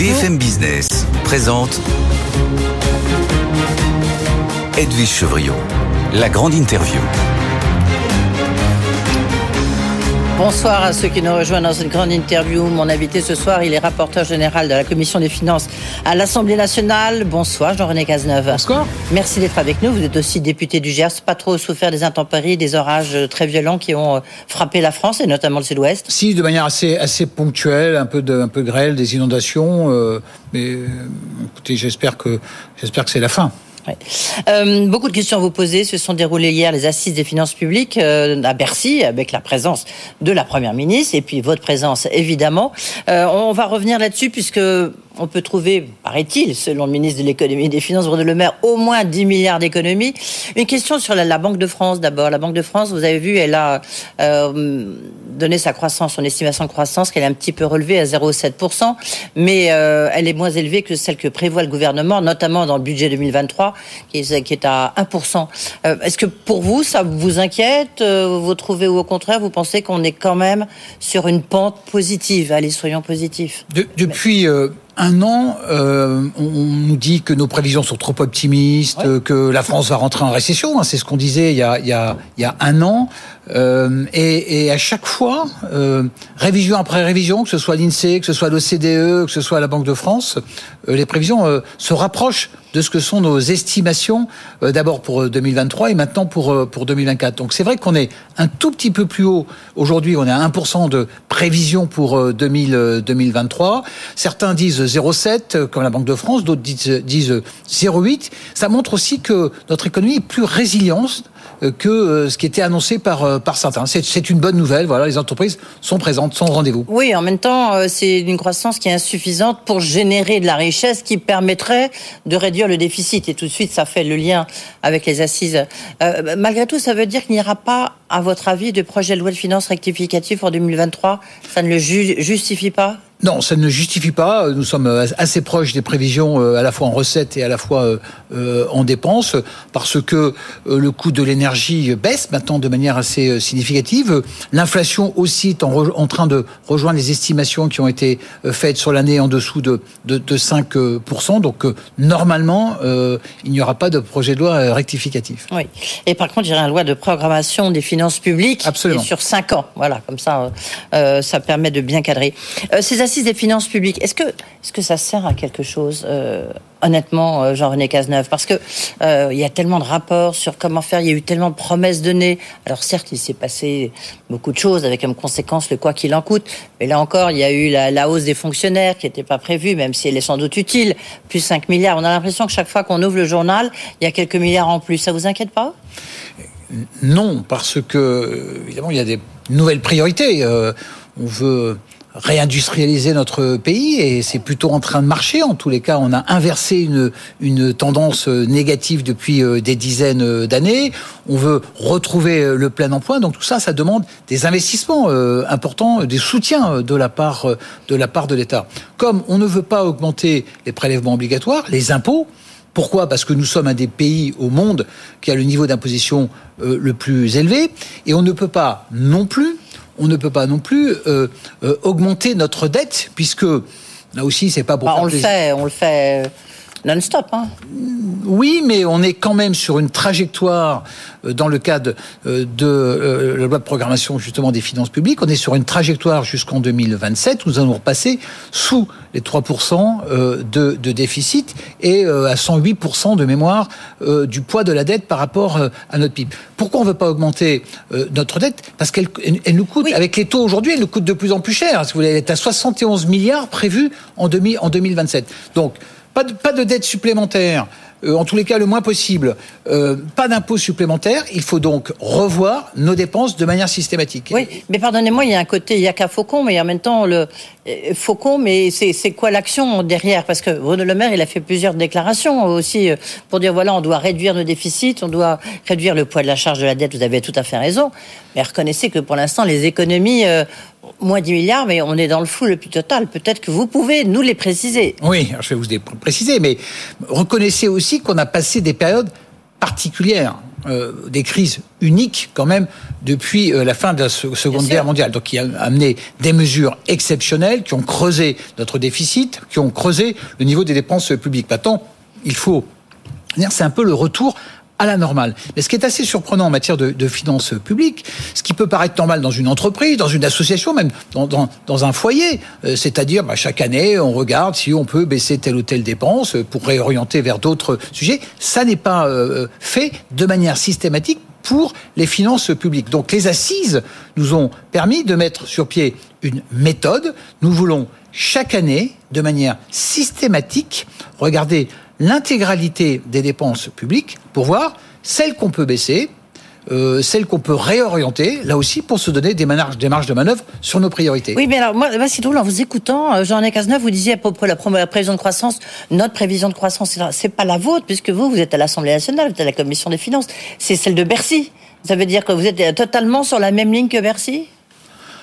BFM Business présente Edwige Chevriot, la grande interview. Bonsoir à ceux qui nous rejoignent dans cette grande interview. Mon invité ce soir, il est rapporteur général de la Commission des finances à l'Assemblée nationale. Bonsoir Jean-René Cazeneuve. Bonsoir. Merci d'être avec nous. Vous êtes aussi député du Gers, pas trop souffert des intempéries, des orages très violents qui ont euh, frappé la France et notamment le sud-ouest? Si, de manière assez, assez ponctuelle, un peu de, un peu de grêle, des inondations. Euh, mais euh, écoutez, j'espère que, j'espère que c'est la fin. Euh, beaucoup de questions à vous poser. Se sont déroulées hier les assises des finances publiques euh, à Bercy, avec la présence de la Première ministre et puis votre présence évidemment. Euh, on va revenir là-dessus puisque on peut trouver, paraît-il, selon le ministre de l'économie et des finances, Bruno Le Maire, au moins 10 milliards d'économies. Une question sur la, Banque de France d'abord. La Banque de France, vous avez vu, elle a euh, donné sa croissance, son estimation de croissance, qu'elle est un petit peu relevée à 0,7%, mais euh, elle est moins élevée que celle que prévoit le gouvernement, notamment dans le budget 2023, qui est, qui est à 1%. Euh, est-ce que pour vous, ça vous inquiète Vous trouvez ou au contraire, vous pensez qu'on est quand même sur une pente positive? Allez, soyons positifs. depuis un an, euh, on nous dit que nos prévisions sont trop optimistes, que la France va rentrer en récession. Hein, c'est ce qu'on disait il y, a, il, y a, il y a un an. Euh, et, et, à chaque fois, euh, révision après révision, que ce soit l'INSEE, que ce soit l'OCDE, que ce soit la Banque de France, euh, les prévisions se rapprochent de ce que sont nos estimations, d'abord pour 2023 et maintenant pour, pour 2024. Donc c'est vrai qu'on est un tout petit peu plus haut. Aujourd'hui, on est à 1% de prévision pour 2000, 2023. Certains disent 0,7 comme la Banque de France, d'autres disent, disent 0,8. Ça montre aussi que notre économie est plus résiliente que ce qui était annoncé par, euh, par certains. C'est une bonne nouvelle. Voilà, les entreprises sont présentes, sont au rendez-vous. Oui, en même temps, c'est une croissance qui est insuffisante pour générer de la richesse qui permettrait de réduire le déficit. Et tout de suite, ça fait le lien avec les assises. malgré tout, ça veut dire qu'il n'y aura pas, à votre avis, de projet de loi de finances rectificative pour 2023 Ça ne le justifie pas? Non, ça ne justifie pas. Nous sommes assez proches des prévisions euh, à la fois en recettes et à la fois euh, euh, en dépenses parce que le coût de l'énergie baisse maintenant de manière assez significative. L'inflation aussi est en, train de rejoindre les estimations qui ont été faites sur l'année en dessous de, de, 5%. Donc normalement, il n'y aura pas de projet de loi rectificatif. Oui. Et par contre, il y aura une loi de programmation des finances publiques Absolument. sur 5 ans. Voilà, comme ça, ça permet de bien cadrer. ces des finances publiques, est-ce que, est-ce que ça sert à quelque chose euh, honnêtement, euh, Jean-René Cazeneuve, parce que euh, il y a tellement de rapports sur comment faire, il y a eu tellement de promesses données. Alors certes, il s'est passé beaucoup de choses avec comme conséquence le quoi qu'il en coûte, mais là encore, il y a eu la, hausse des fonctionnaires qui n'était pas prévue, même si elle est sans doute utile, plus 5 milliards. On a l'impression que chaque fois qu'on ouvre le journal, il y a quelques milliards en plus. Ça vous inquiète pas? Non, parce que évidemment, il y a des nouvelles priorités. on veut réindustrialiser notre pays et c'est plutôt en train de marcher. En tous les cas, on a inversé une, une tendance négative depuis euh, des dizaines euh, d'années. On veut retrouver euh, le plein emploi. Donc tout ça, ça demande des investissements importants, des soutiens de la part de la part de l'État. Comme on ne veut pas augmenter les prélèvements obligatoires, les impôts, pourquoi? Parce que nous sommes un des pays au monde qui a le niveau d'imposition le plus élevé et on ne peut pas non plus on ne peut pas non plus euh, euh, augmenter notre dette, puisque là aussi, c'est pas pour. Bah, on le fait, on le fait non-stop. Hein. Oui, mais on est quand même sur une trajectoire euh, dans le cadre euh, de euh, la loi de programmation justement des finances publiques. On est sur une trajectoire jusqu'en 2027. Nous allons repasser sous les 3% de, de, déficit et à 108% de mémoire du poids de la dette par rapport à notre PIB. Pourquoi on ne veut pas augmenter notre dette? Parce qu'elle elle nous coûte, avec les taux aujourd'hui, elle nous coûte de plus en plus cher. Si vous voulez, elle est à 71 milliards prévus en, en 2027. Donc, pas de, pas de dette supplémentaire. Euh, en tous les cas le moins possible, euh, pas d'impôts supplémentaires. Il faut donc revoir nos dépenses de manière systématique. Oui, mais pardonnez-moi, il y a un côté, il y a qu'un faucon, mais en même temps, le euh, faucon, mais c'est quoi l'action derrière? Parce que Renaud Le Maire, il a fait plusieurs déclarations aussi pour dire voilà, on doit réduire nos déficits, on doit réduire le poids de la charge de la dette. Vous avez tout à fait raison. Mais reconnaissez que pour l'instant, les économies moins 10 milliards, mais on est dans le flou le plus total. Peut-être que vous pouvez nous les préciser. Oui, je vais vous les préciser, mais reconnaissez aussi qu'on a passé des périodes particulière. Euh, des crises uniques quand même depuis euh, la fin de la Seconde Guerre mondiale. Donc qui a amené des mesures exceptionnelles qui ont creusé notre déficit, qui ont creusé le niveau des dépenses publiques. Maintenant, il faut c'est un peu le retour à la normale. Mais ce qui est assez surprenant en matière de, finances publiques, ce qui peut paraître normal dans une entreprise, dans une association, même dans, dans, un foyer, euh, c'est-à-dire bah, chaque année, on regarde si on peut baisser telle ou telle dépense pour réorienter vers d'autres sujets, ça n'est pas euh, fait de manière systématique pour les finances publiques. Donc les assises nous ont permis de mettre sur pied une méthode. Nous voulons chaque année, de manière systématique, regarder l'intégralité des dépenses publiques pour voir celles qu'on peut baisser, euh, celles qu'on peut réorienter, là aussi, pour se donner des marges, de manœuvre sur nos priorités. Oui, mais alors, moi, c'est drôle, en vous écoutant, euh, Jean-René Cazeneuve, vous disiez à propos de la, prévision de croissance, notre prévision de croissance, c'est pas la vôtre, puisque vous, vous êtes à l'Assemblée nationale, vous êtes à la Commission des finances, c'est celle de Bercy. Ça veut dire que vous êtes totalement sur la même ligne que Bercy?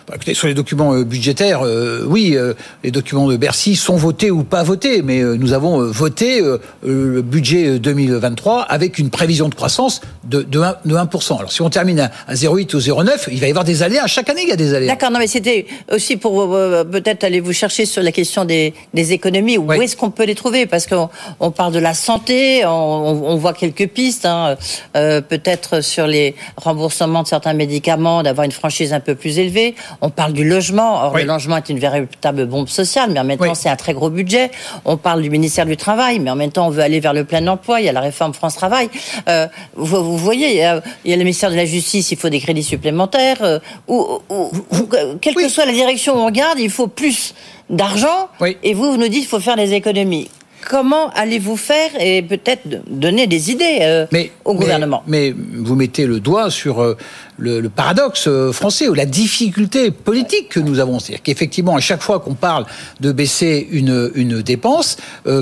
Bah, écoutez, sur les documents euh, budgétaires, euh, oui, euh, les documents de Bercy sont votés ou pas votés, mais nous avons voté le budget 2023 avec une prévision de croissance de, de, 1, de 1%. Alors si on termine à, 0,8 ou 0,9, il va y avoir des aléas. Chaque année, il y a des aléas. D'accord, non, mais c'était aussi pour peut-être aller vous chercher sur la question des, des économies. Où est-ce qu'on peut les trouver? Parce qu'on on parle de la santé, on, on voit quelques pistes, hein, peut-être sur les remboursements de certains médicaments, d'avoir une franchise un peu plus élevée. On parle du logement. Or, le logement est une véritable bombe sociale, mais en même temps, c'est un très gros budget. On parle du ministère du Travail, mais en même temps, on veut aller vers le plein emploi. Il y a la réforme France Travail. Euh, vous, voyez, il y, a, le ministère de la Justice, il faut des crédits supplémentaires. Euh, ou, quelle que soit la direction où on regarde, il faut plus d'argent. Et vous, vous nous dites qu'il faut faire des économies comment allez-vous faire et peut-être donner des idées euh, au gouvernement? mais, vous mettez le doigt sur euh, le, paradoxe euh, français ou la difficulté politique que nous avons. C'est-à-dire qu'effectivement, à chaque fois qu'on parle de baisser une, une dépense,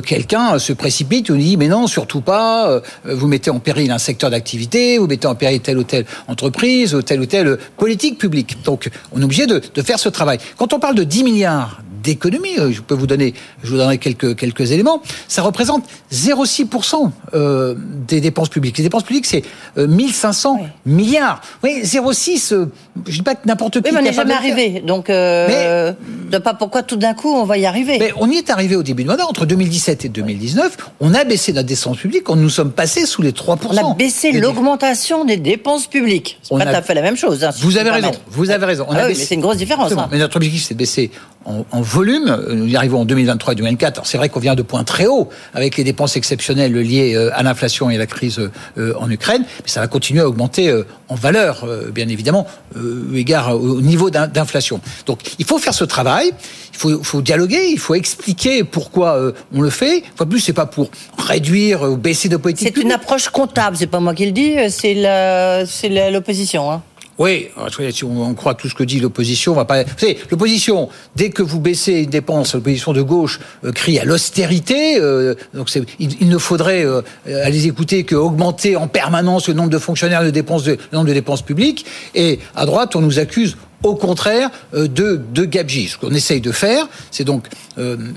quelqu'un se précipite ou dit mais non, surtout pas, vous mettez en péril un secteur d'activité, vous mettez en péril telle ou telle entreprise ou telle ou telle politique publique. Donc on est obligé de, de faire ce travail. Quand on parle de 10 milliards d'économie. Euh, je peux vous donner, je vous donnerai quelques, quelques éléments. Ça représente 0,6% euh, des dépenses publiques. Les dépenses publiques, c'est 1500 euh, milliards. Oui, 0,6, je dis pas que n'importe qui. Oui, mais on n'est jamais arrivé. Donc, euh, mais, pas pourquoi tout d'un coup on va y arriver. Mais on y est arrivé au début de mandat. Entre 2017 et 2019, on a baissé notre dépense publique. On nous sommes passés sous les 3%. On a baissé l'augmentation des dépenses publiques. C'est pas tout à fait la même chose. Hein, vous, avez raison, vous avez raison. Ah mais c'est une grosse différence. Hein. Mais notre objectif, c'est de baisser en, volume. Nous y arrivons en 2023 et 2024. C'est vrai qu'on vient de points très hauts avec les dépenses exceptionnelles liées euh, à l'inflation et à la crise euh, en Ukraine, mais ça va continuer à augmenter euh, en valeur, bien évidemment, eu égard au niveau d'inflation. Donc il faut faire ce travail, il faut, faut dialoguer, il faut expliquer pourquoi on le fait. Fois plus, c'est pas pour réduire ou baisser de politique. C'est une approche comptable, c'est pas moi qui le dis, c'est l'opposition. Hein. Oui, si on croit tout ce que dit l'opposition, on va pas. Vous savez, l'opposition, dès que vous baissez une dépense, l'opposition de gauche euh, crie à l'austérité. Euh, donc, il, ne faudrait euh, aller écouter que augmenter en permanence le nombre de fonctionnaires, de dépenses de, le nombre de dépenses publiques. Et à droite, on nous accuse au contraire de, de gabegie. Ce qu'on essaye de faire, c'est donc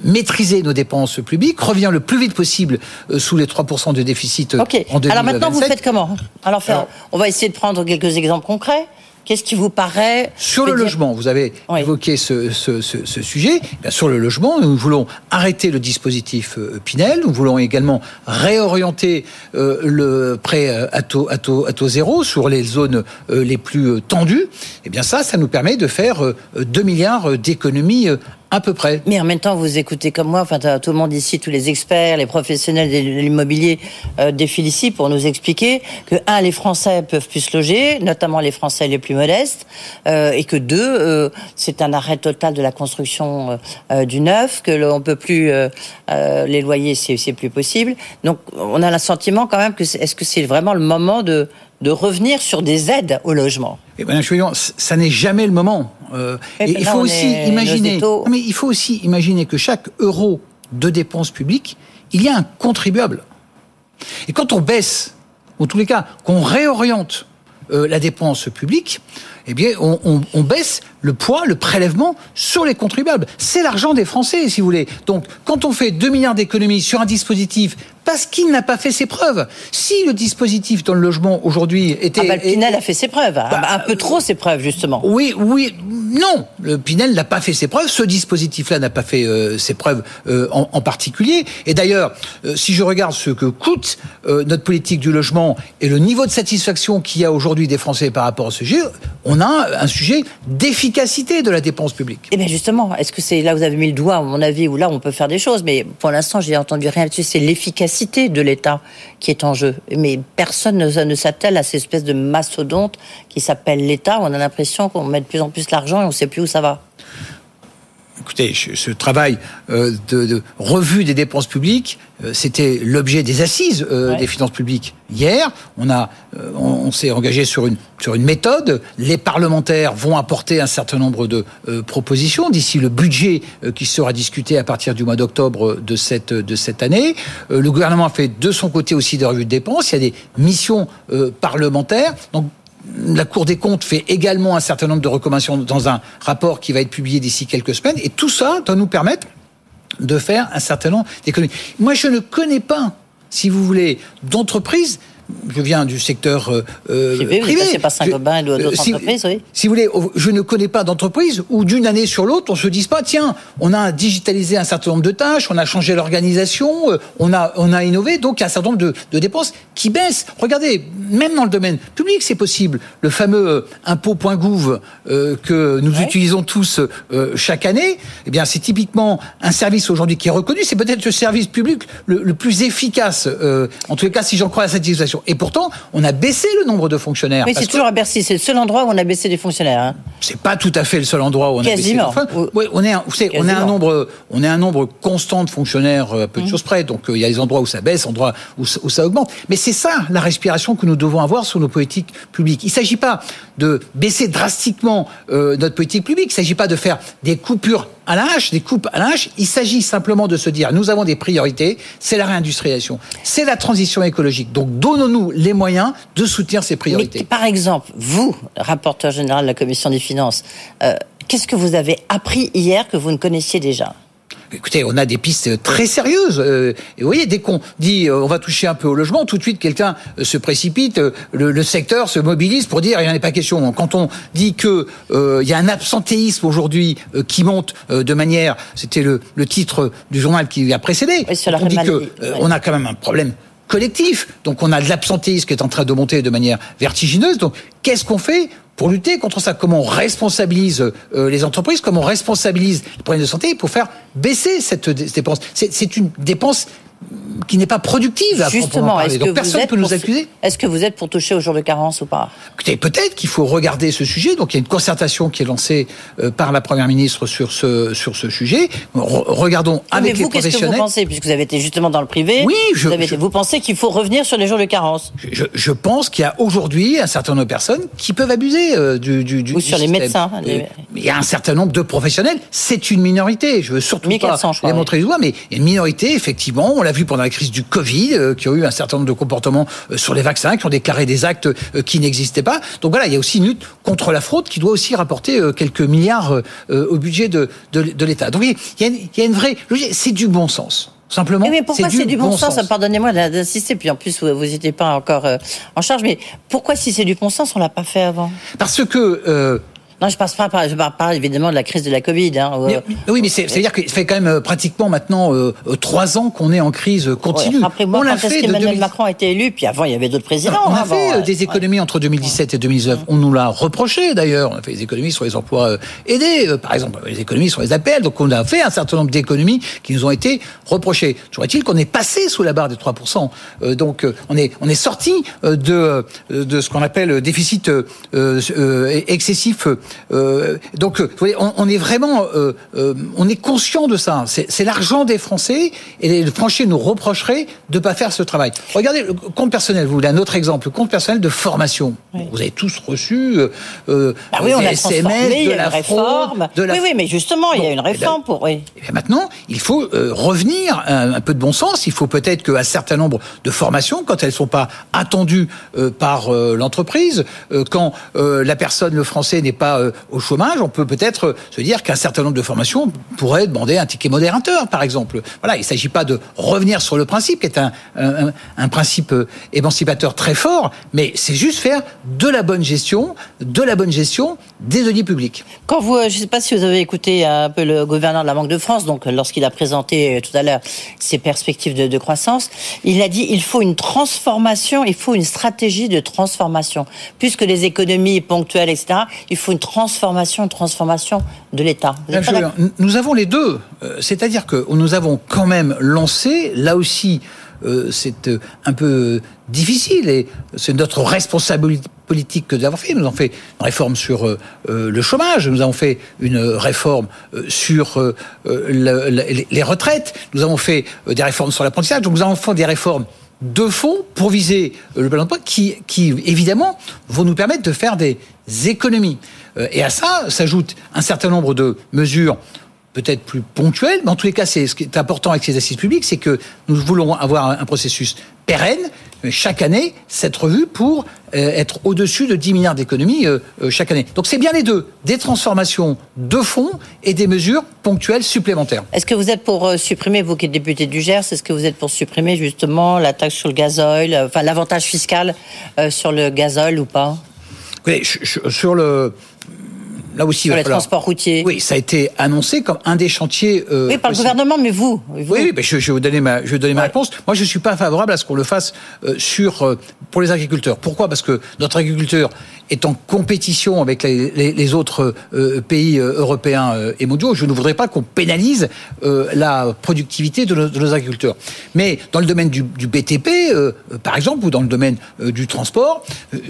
maîtriser nos dépenses publiques, revient le plus vite possible sous les 3% de déficit en 2027. Alors maintenant, vous faites comment? Alors, on va essayer de prendre quelques exemples concrets. Qu'est-ce qui vous paraît Sur le logement, vous avez évoqué ce, sujet. Eh sur le logement, nous voulons arrêter le dispositif euh, Pinel. Nous voulons également réorienter euh, le prêt euh, à taux, à, taux, à taux zéro sur les zones les plus tendues. Et eh bien ça, ça nous permet de faire 2 milliards d'économies à peu près. Mais en même temps, vous écoutez comme moi, enfin tout le monde ici, tous les experts, les professionnels de l'immobilier euh, défilent ici pour nous expliquer que un, les Français peuvent plus se loger, notamment les Français les plus modestes, euh, et que deux, euh, c'est un arrêt total de la construction euh, du neuf, que l'on peut plus les loyers, c'est plus possible. Donc, on a le sentiment quand même que est-ce que c'est vraiment le moment de de revenir sur des aides au logement? Eh ben, ça n'est jamais le moment. Euh, il faut aussi imaginer. mais il faut aussi imaginer que chaque euro de dépenses publiques, il y a un contribuable. Et quand on baisse, en tous les cas, qu'on réoriente la dépense publique, eh bien, on, on, baisse le poids, le prélèvement sur les contribuables. C'est l'argent des Français, si vous voulez. Donc, quand on fait 2 milliards d'économies sur un dispositif parce qu'il n'a pas fait ses preuves. Si le dispositif dans le logement aujourd'hui était... Ah bah, le Pinel a fait ses preuves, hein. bah, un peu trop ses preuves justement. Oui, oui, non, le Pinel n'a pas fait ses preuves, ce dispositif-là n'a pas fait euh, ses preuves euh, en, particulier. Et d'ailleurs, euh, si je regarde ce que coûte notre politique du logement et le niveau de satisfaction qu'il y a aujourd'hui des Français par rapport à ce sujet, on a un sujet d'efficacité de la dépense publique. Et eh bien justement, est-ce que c'est là où vous avez mis le doigt, à mon avis, où là on peut faire des choses, mais pour l'instant j'ai entendu rien là-dessus, c'est l'efficacité de l'État qui est en jeu. Mais personne ne, s'attelle à cette espèce de mastodonte qui s'appelle l'État. On a l'impression qu'on met de plus en plus l'argent et on ne sait plus où ça va écoutez, ce travail euh, de, revue des dépenses publiques, euh, c'était l'objet des assises euh, des finances publiques. Hier, on a, on, s'est engagé sur une sur une méthode. Les parlementaires vont apporter un certain nombre de propositions d'ici le budget qui sera discuté à partir du mois d'octobre de cette de cette année. le gouvernement a fait de son côté aussi des revues de dépenses. Il y a des missions parlementaires. Donc la Cour des comptes fait également un certain nombre de recommandations dans un rapport qui va être publié d'ici quelques semaines. Et tout ça doit nous permettre de faire un certain nombre d'économies. Moi, je ne connais pas, si vous voulez, d'entreprises je viens du secteur euh, euh privé. privé. pas Saint-Gobain et d'autres euh, si, entreprises, oui. Si vous voulez, je ne connais pas d'entreprise où d'une année sur l'autre, on se dise pas, tiens, on a digitalisé un certain nombre de tâches, on a changé l'organisation, euh, on a, on a innové, donc il y a un certain nombre de, de dépenses qui baissent. Regardez, même dans le domaine public, c'est possible. Le fameux impôt.gouv euh, que nous utilisons tous chaque année, eh bien, c'est typiquement un service aujourd'hui qui est reconnu. C'est peut-être le service public le, le plus efficace, en tous les cas, si j'en crois à cette Et pourtant, on a baissé le nombre de fonctionnaires. Oui, c'est toujours à Bercy. C'est le seul endroit où on a baissé les fonctionnaires. Hein. C'est pas tout à fait le seul endroit où on a baissé fonctionnaires. Oui, on est, un, on est un nombre, on est un nombre constant de fonctionnaires à peu de mmh. choses près. Donc, euh, il y a des endroits où ça baisse, endroits où, où ça augmente. Mais c'est ça la respiration que nous devons avoir sur nos politiques publiques. Il ne s'agit pas de baisser drastiquement euh, notre politique publique. Il ne s'agit pas de faire des coupures à la hache, des coupes à la hache. Il s'agit simplement de se dire, nous avons des priorités, c'est la réindustrialisation, c'est la transition écologique. Donc donnons-nous les moyens de soutenir ces priorités. par exemple, vous, rapporteur général de la Commission des finances, euh, qu'est-ce que vous avez appris hier que vous ne connaissiez déjà? Écoutez, on a des pistes très sérieuses. Euh, et vous voyez, dès qu'on dit euh, on va toucher un peu au logement, tout de suite quelqu'un euh, se précipite, le, secteur se mobilise pour dire il n'y en a pas question. Quand on dit que il y a un absentéisme aujourd'hui qui monte de manière, c'était le, titre du journal qui a précédé, on dit que on a quand même un problème collectif. Donc on a de l'absentéisme qui est en train de monter de manière vertigineuse. Donc qu'est-ce qu'on fait pour lutter contre ça. Comment on responsabilise euh, les entreprises Comment on responsabilise les problèmes de santé pour faire baisser cette dépense. C'est une dépense qui n'est pas productive. Justement, est-ce que personne ne peut nous accuser. Est-ce que vous êtes pour toucher au jour de carence ou pas? Écoutez, peut-être qu'il faut regarder ce sujet. Donc, il y a une concertation qui est lancée euh, par la première ministre sur ce sur ce sujet. regardons avec Mais vous, les professionnels. Qu'est-ce que vous pensez, puisque vous avez été justement dans le privé Oui, je, vous, pensez qu'il faut revenir sur les jours de carence? Je, je, pense qu'il y a aujourd'hui un certain nombre de personnes qui peuvent abuser euh, du, du, du, Ou sur les médecins. Il y a un certain nombre de professionnels. C'est une minorité. Je veux surtout pas les montrer du doigt, mais une minorité. Effectivement, on l'a vu pendant la crise du Covid, euh, qui ont eu un certain nombre de comportements euh, sur les vaccins, qui ont déclaré des actes euh, qui n'existaient pas. Donc voilà, il y a aussi une lutte contre la fraude qui doit aussi rapporter quelques milliards au budget de, de, l'État. Donc il y, a une, il y a une vraie C'est du bon sens. Simplement. mais pourquoi c'est du, bon, sens, Pardonnez-moi d'insister, puis en plus vous n'étiez pas encore en charge, mais pourquoi si c'est du bon sens, on l'a pas fait avant? Parce que non, je passe pas, je parle pas évidemment de la crise de la Covid. Hein, oui, mais c'est-à-dire ça fait quand même euh, pratiquement maintenant euh, euh, trois ans qu'on est en crise continue. Rappelez-moi quand est-ce qu'Emmanuel Macron a été élu, puis avant il y avait d'autres présidents. On a fait des économies entre 2017 et 2019. On nous l'a reproché d'ailleurs. On a fait des économies sur les emplois aidés, par exemple, les économies sur les appels. Donc on a fait un certain nombre d'économies qui nous ont été reprochées. Toujours est-il qu'on est passé sous la barre des 3%. donc on est on est sorti de de ce qu'on appelle déficit excessif donc, vous voyez, on, est vraiment, on est conscient de ça. C'est l'argent des Français et les Français nous reprocheraient de pas faire ce travail. Regardez le compte personnel. Vous voulez un autre exemple, le compte personnel de formation. Vous avez tous reçu euh, bah oui, on a SMS, de la réforme. De la... Oui, oui, mais justement, il y a une réforme pour. Oui. Et maintenant, il faut revenir un, un, peu de bon sens. Il faut peut-être qu'un certain nombre de formations, quand elles sont pas attendues par l'entreprise, quand la personne, le français, n'est pas au chômage, on peut peut-être se dire qu'un certain nombre de formations pourraient demander un ticket modérateur, par exemple. Voilà, il ne s'agit pas de revenir sur le principe, qui est un, un, principe euh, émancipateur très fort, mais c'est juste faire de la bonne gestion, de la bonne gestion des deniers publics. Quand vous, euh, je ne sais pas si vous avez écouté un peu le gouverneur de la Banque de France, donc lorsqu'il a présenté euh, tout à l'heure ses perspectives de, croissance, il a dit il faut une transformation, il faut une stratégie de transformation. Plus que les économies ponctuelles, etc., il faut une transformation, une transformation de l'État. Nous avons les deux. C'est-à-dire que nous avons quand même lancé, là aussi, euh, c'est euh, un peu difficile et c'est notre responsabilité politique que d'avoir fait. Nous avons fait une réforme sur euh, le chômage, nous avons fait une réforme sur les retraites, nous avons fait des réformes sur l'apprentissage, donc nous avons fait des réformes de fond pour viser le plein emploi qui, qui, évidemment, vont nous permettre de faire des économies. Et à ça s'ajoute un certain nombre de mesures peut-être plus ponctuel, mais en tous les cas, c'est ce qui est important avec ces assises publiques, c'est que nous voulons avoir un processus pérenne chaque année cette revue pour euh, être au-dessus de 10 milliards d'économies euh, euh, chaque année. Donc c'est bien les deux, des transformations de fonds et des mesures ponctuelles supplémentaires. Est-ce que vous êtes pour supprimer, vous qui êtes député du Gers, est-ce que vous êtes pour supprimer justement la taxe sur le gazole, enfin l'avantage fiscal sur le gazole ou pas? Sur le là aussi, sur les transports routiers. Oui, ça a été annoncé comme un des chantiers. Euh, oui, par le gouvernement, mais vous. Oui, mais je, je, vais vous donner ma, je vais donner ma réponse. Moi, je suis pas favorable à ce qu'on le fasse euh, sur euh, pour les agriculteurs. Pourquoi? Parce que notre agriculteur est en compétition avec les, les, les autres pays européens et mondiaux. Je ne voudrais pas qu'on pénalise la productivité de nos, de nos, agriculteurs. Mais dans le domaine du, du BTP, par exemple, ou dans le domaine du transport,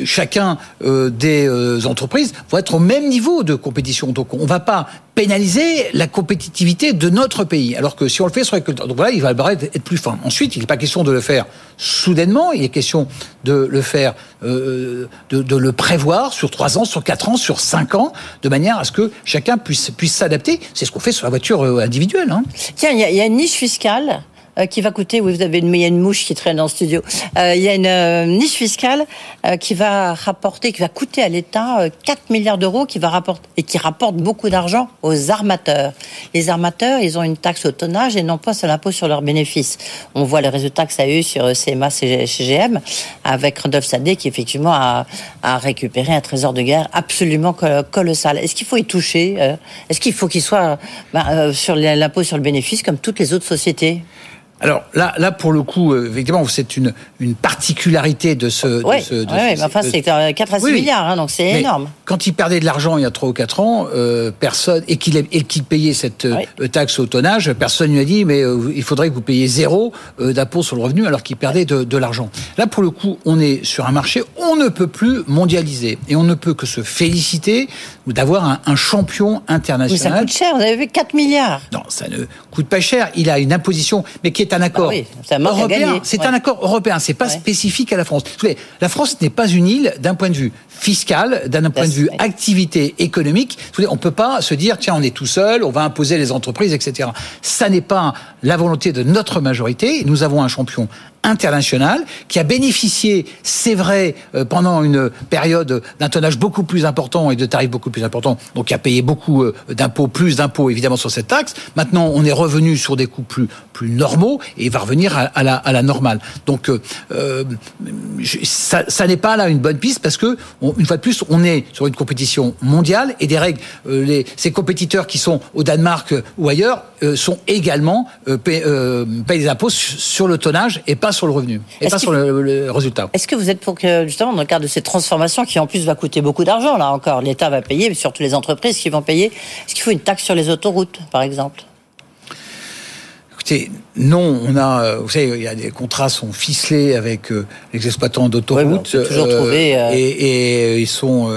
chacun des entreprises va être au même niveau de compétition. Donc on ne va pas pénaliser la compétitivité de notre pays. Alors que si on le fait sur l'agriculture, donc voilà, il va être plus fin. Ensuite, il n'est pas question de le faire soudainement, il est question de le faire, euh, de, le prévoir sur trois ans, sur quatre ans, sur cinq ans, de manière à ce que chacun puisse puisse s'adapter. C'est ce qu'on fait sur la voiture euh, individuelle. Hein. Tiens, il y, a une niche fiscale qui va coûter, oui, vous avez une, il y a une mouche qui traîne dans le studio, euh, il y a une euh, niche fiscale qui va rapporter, qui va coûter à l'État 4 milliards d'euros, qui va rapporter, et qui rapporte beaucoup d'argent aux armateurs. Les armateurs, ils ont une taxe au tonnage et non pas sur l'impôt sur leurs bénéfices. On voit les résultats que ça a eu sur CMA, CGM, avec Rodolphe Sadé, qui effectivement a, a récupéré un trésor de guerre absolument colossal. Est-ce qu'il faut y toucher Est-ce qu'il faut qu'il soit ben, sur l'impôt sur le bénéfice comme toutes les autres sociétés? Alors là, là pour le coup, euh, effectivement, c'est une, une particularité de ce. Oui, de mais enfin, c'est 4 à 6 milliards, hein, donc c'est énorme. Quand il perdait de l'argent il y a 3 ou 4 ans, euh, personne et qu'il qu'il payait cette euh, taxe au tonnage, personne lui a dit mais il faudrait que vous payiez zéro d'impôt sur le revenu alors qu'il perdait de, de l'argent. Là, pour le coup, on est sur un marché, on ne peut plus mondialiser et on ne peut que se féliciter d'avoir un, un, champion international. Mais ça coûte cher, vous avez vu 4 milliards. Non, ça ne coûte pas cher. Il a une imposition, mais qui est un accord bah européen. C'est un accord européen. C'est pas spécifique à la France. La France n'est pas une île d'un point de vue fiscal, d'un point de vue activité économique. On peut pas se dire tiens on est tout seul, on va imposer les entreprises, etc. Ça n'est pas la volonté de notre majorité. Nous avons un champion international qui a bénéficié, c'est vrai, euh, pendant une période d'un tonnage beaucoup plus important et de tarifs beaucoup plus importants, donc qui a payé beaucoup euh, d'impôts, plus d'impôts évidemment sur cette taxe. Maintenant, on est revenu sur des coûts plus plus normaux et va revenir à, la, à la normale. Donc euh, ça, n'est pas là une bonne piste parce que une fois de plus, on est sur une compétition mondiale et des règles. les, ces compétiteurs qui sont au Danemark ou ailleurs sont également payent des impôts sur le tonnage et pas sur le revenu et pas sur le, résultat. Est-ce que vous êtes pour que, justement, dans le cadre de cette transformation qui en plus va coûter beaucoup d'argent, là encore, l'État va payer, mais surtout les entreprises qui vont payer, est-ce qu'il faut une taxe sur les autoroutes, par exemple? Non, on a, euh, vous savez, il y a des contrats sont ficelés avec euh, les exploitants d'autoroutes. Ouais, toujours euh, trouver, et, et, ils sont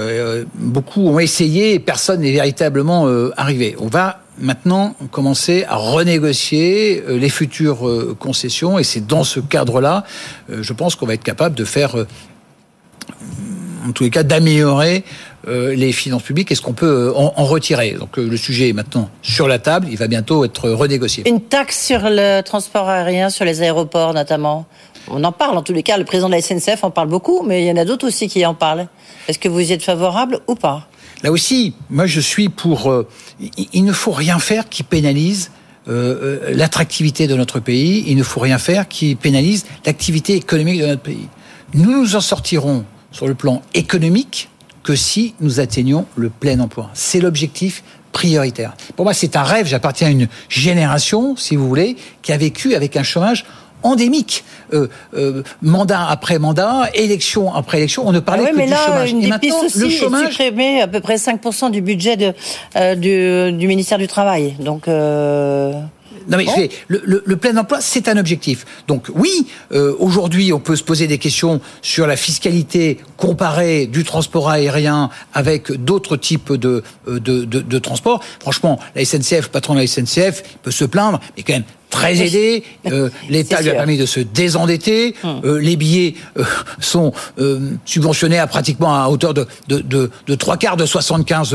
beaucoup ont essayé et personne n'est véritablement arrivé. On va maintenant commencer à renégocier les futures concessions et c'est dans ce cadre-là, je pense qu'on va être capable de faire en tous les cas, d'améliorer euh, les finances publiques Est-ce qu'on peut euh, en, retirer Donc euh, le sujet est maintenant sur la table, il va bientôt être renégocié. Une taxe sur le transport aérien, sur les aéroports notamment on en parle en tous les cas, le président de la SNCF en parle beaucoup, mais il y en a d'autres aussi qui en parlent. Est-ce que vous y êtes favorable ou pas? Là aussi, moi je suis pour... il ne faut rien faire qui pénalise l'attractivité de notre pays, il ne faut rien faire qui pénalise l'activité économique de notre pays. Nous nous en sortirons sur le plan économique que si nous atteignons le plein emploi. C'est l'objectif prioritaire. Pour moi, c'est un rêve. J'appartiens à une génération, si vous voulez, qui a vécu avec un chômage endémique, euh, euh, mandat après mandat, élection après élection, on ne parlait ah que mais du chômage. Une Et aussi le chômage, supprimer à peu près 5% du budget de, euh, du, du, ministère du Travail. Donc euh... Non mais le, plein emploi, c'est un objectif. Donc oui, euh, aujourd'hui, on peut se poser des questions sur la fiscalité comparée du transport aérien avec d'autres types de, euh, de, de. Franchement, la SNCF, le patron de la SNCF, peut se plaindre, mais quand même très aidé. Euh, L'État lui a permis de se désendetter. Hum. Euh, les billets euh, sont subventionnés à pratiquement à hauteur de, de, de, de trois quarts de 75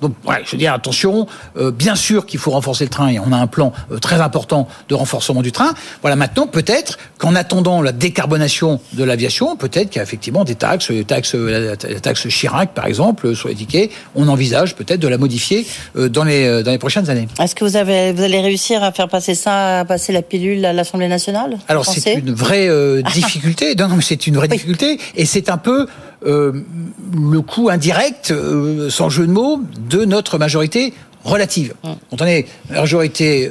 Donc, ouais, je veux dire, attention. bien sûr qu'il faut renforcer le train et on a un plan très important de renforcement du train. Voilà, maintenant, peut-être qu'en attendant la décarbonation de l'aviation, peut-être qu'il y a effectivement des taxes, la, taxe Chirac, par exemple, sur les tickets. On envisage peut-être de la modifier dans les, dans les prochaines années. Est-ce que vous, avez, vous allez réussir à faire passer c'est ça, passer la pilule à l'Assemblée nationale Alors c'est une vraie euh, difficulté. non, mais c'est une vraie difficulté, et c'est un peu euh, le coût indirect, euh, sans jeu de mots, de notre majorité relative. Hum. Quand on est majorité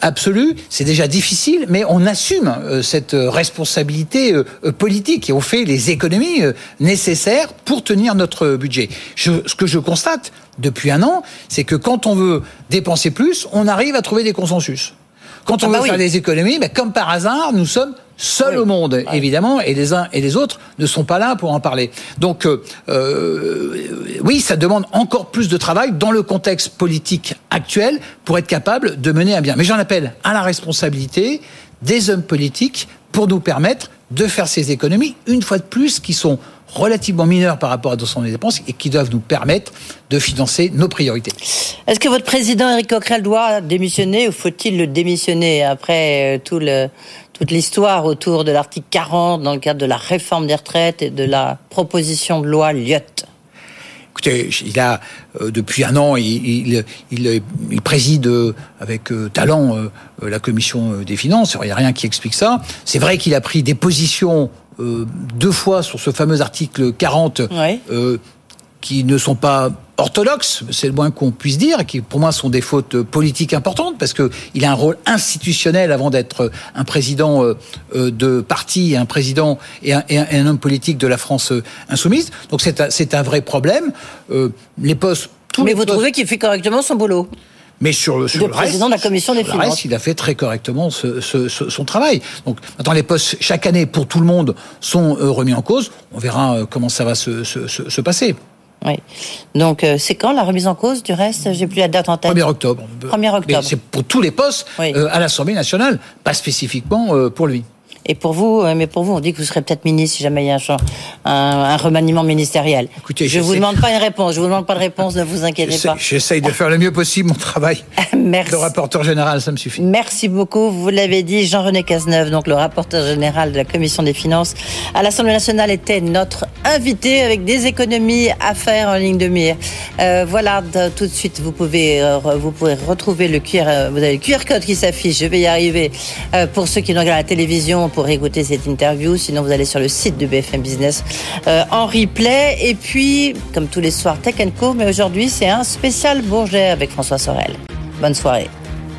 absolue, c'est déjà difficile, mais on assume cette responsabilité politique et on fait les économies nécessaires pour tenir notre budget. ce que je constate depuis un an, c'est que quand on veut dépenser plus, on arrive à trouver des consensus. Quand on ah veut bah faire des économies, mais comme par hasard, nous sommes seuls au monde, évidemment, et les uns et les autres ne sont pas là pour en parler. Donc, euh, euh, oui, ça demande encore plus de travail dans le contexte politique actuel pour être capable de mener un bien. Mais j'en appelle à la responsabilité des hommes politiques pour nous permettre de faire ces économies, une fois de plus, qui sont relativement mineurs par rapport à des dépenses et qui doivent nous permettre de financer nos priorités. Est-ce que votre président Éric Coquerel doit démissionner ou faut-il le démissionner après euh, toute l'histoire autour de l'article 40 dans le cadre de la réforme des retraites et de la proposition de loi Lyotte? Écoutez, il a euh, depuis un an, il, il, il, préside euh, avec talent la commission des finances. Il n'y a rien qui explique ça. C'est vrai qu'il a pris des positions euh, deux fois sur ce fameux article 40 euh, qui ne sont pas orthodoxes, c'est le moins qu'on puisse dire, qui pour moi sont des fautes politiques importantes parce que il a un rôle institutionnel avant d'être un président euh, de parti, un président et un, et un, homme politique de la France insoumise. Donc c'est un, un vrai problème. les postes. Mais vous trouvez qu'il fait correctement son boulot? Mais sur, le, sur le président de la commission des finances. Reste, il a fait très correctement ce, ce, son travail. Donc maintenant, les postes chaque année pour tout le monde sont euh, remis en cause. On verra euh, comment ça va se, se, se passer. Oui. Donc euh, c'est quand la remise en cause du reste? J'ai plus la date en tête. 1er octobre. 1er octobre. C'est pour tous les postes à l'Assemblée nationale, pas spécifiquement pour lui. Et pour vous, euh, mais pour vous, on dit que vous serez peut-être ministre si jamais il y a un, un, remaniement ministériel. Écoutez, je ne vous demande pas une réponse, je vous demande pas de réponse, ne vous inquiétez pas. J'essaye de faire le mieux possible mon travail. Merci. Le rapporteur général, ça me suffit. Merci beaucoup. Vous l'avez dit, Jean-René Cazeneuve, donc le rapporteur général de la Commission des finances à l'Assemblée nationale, était notre invité avec des économies à faire en ligne de mire. Euh, voilà, tout de suite, vous pouvez, euh, vous pouvez retrouver le QR, vous avez le QR code qui s'affiche. Je vais y arriver. pour ceux qui nous regardent à la télévision, pour écouter cette interview. Sinon, vous allez sur le site de BFM Business euh, en replay. Et puis, comme tous les soirs, Tech Co. Mais aujourd'hui, c'est un spécial Bourget avec François Sorel. Bonne soirée.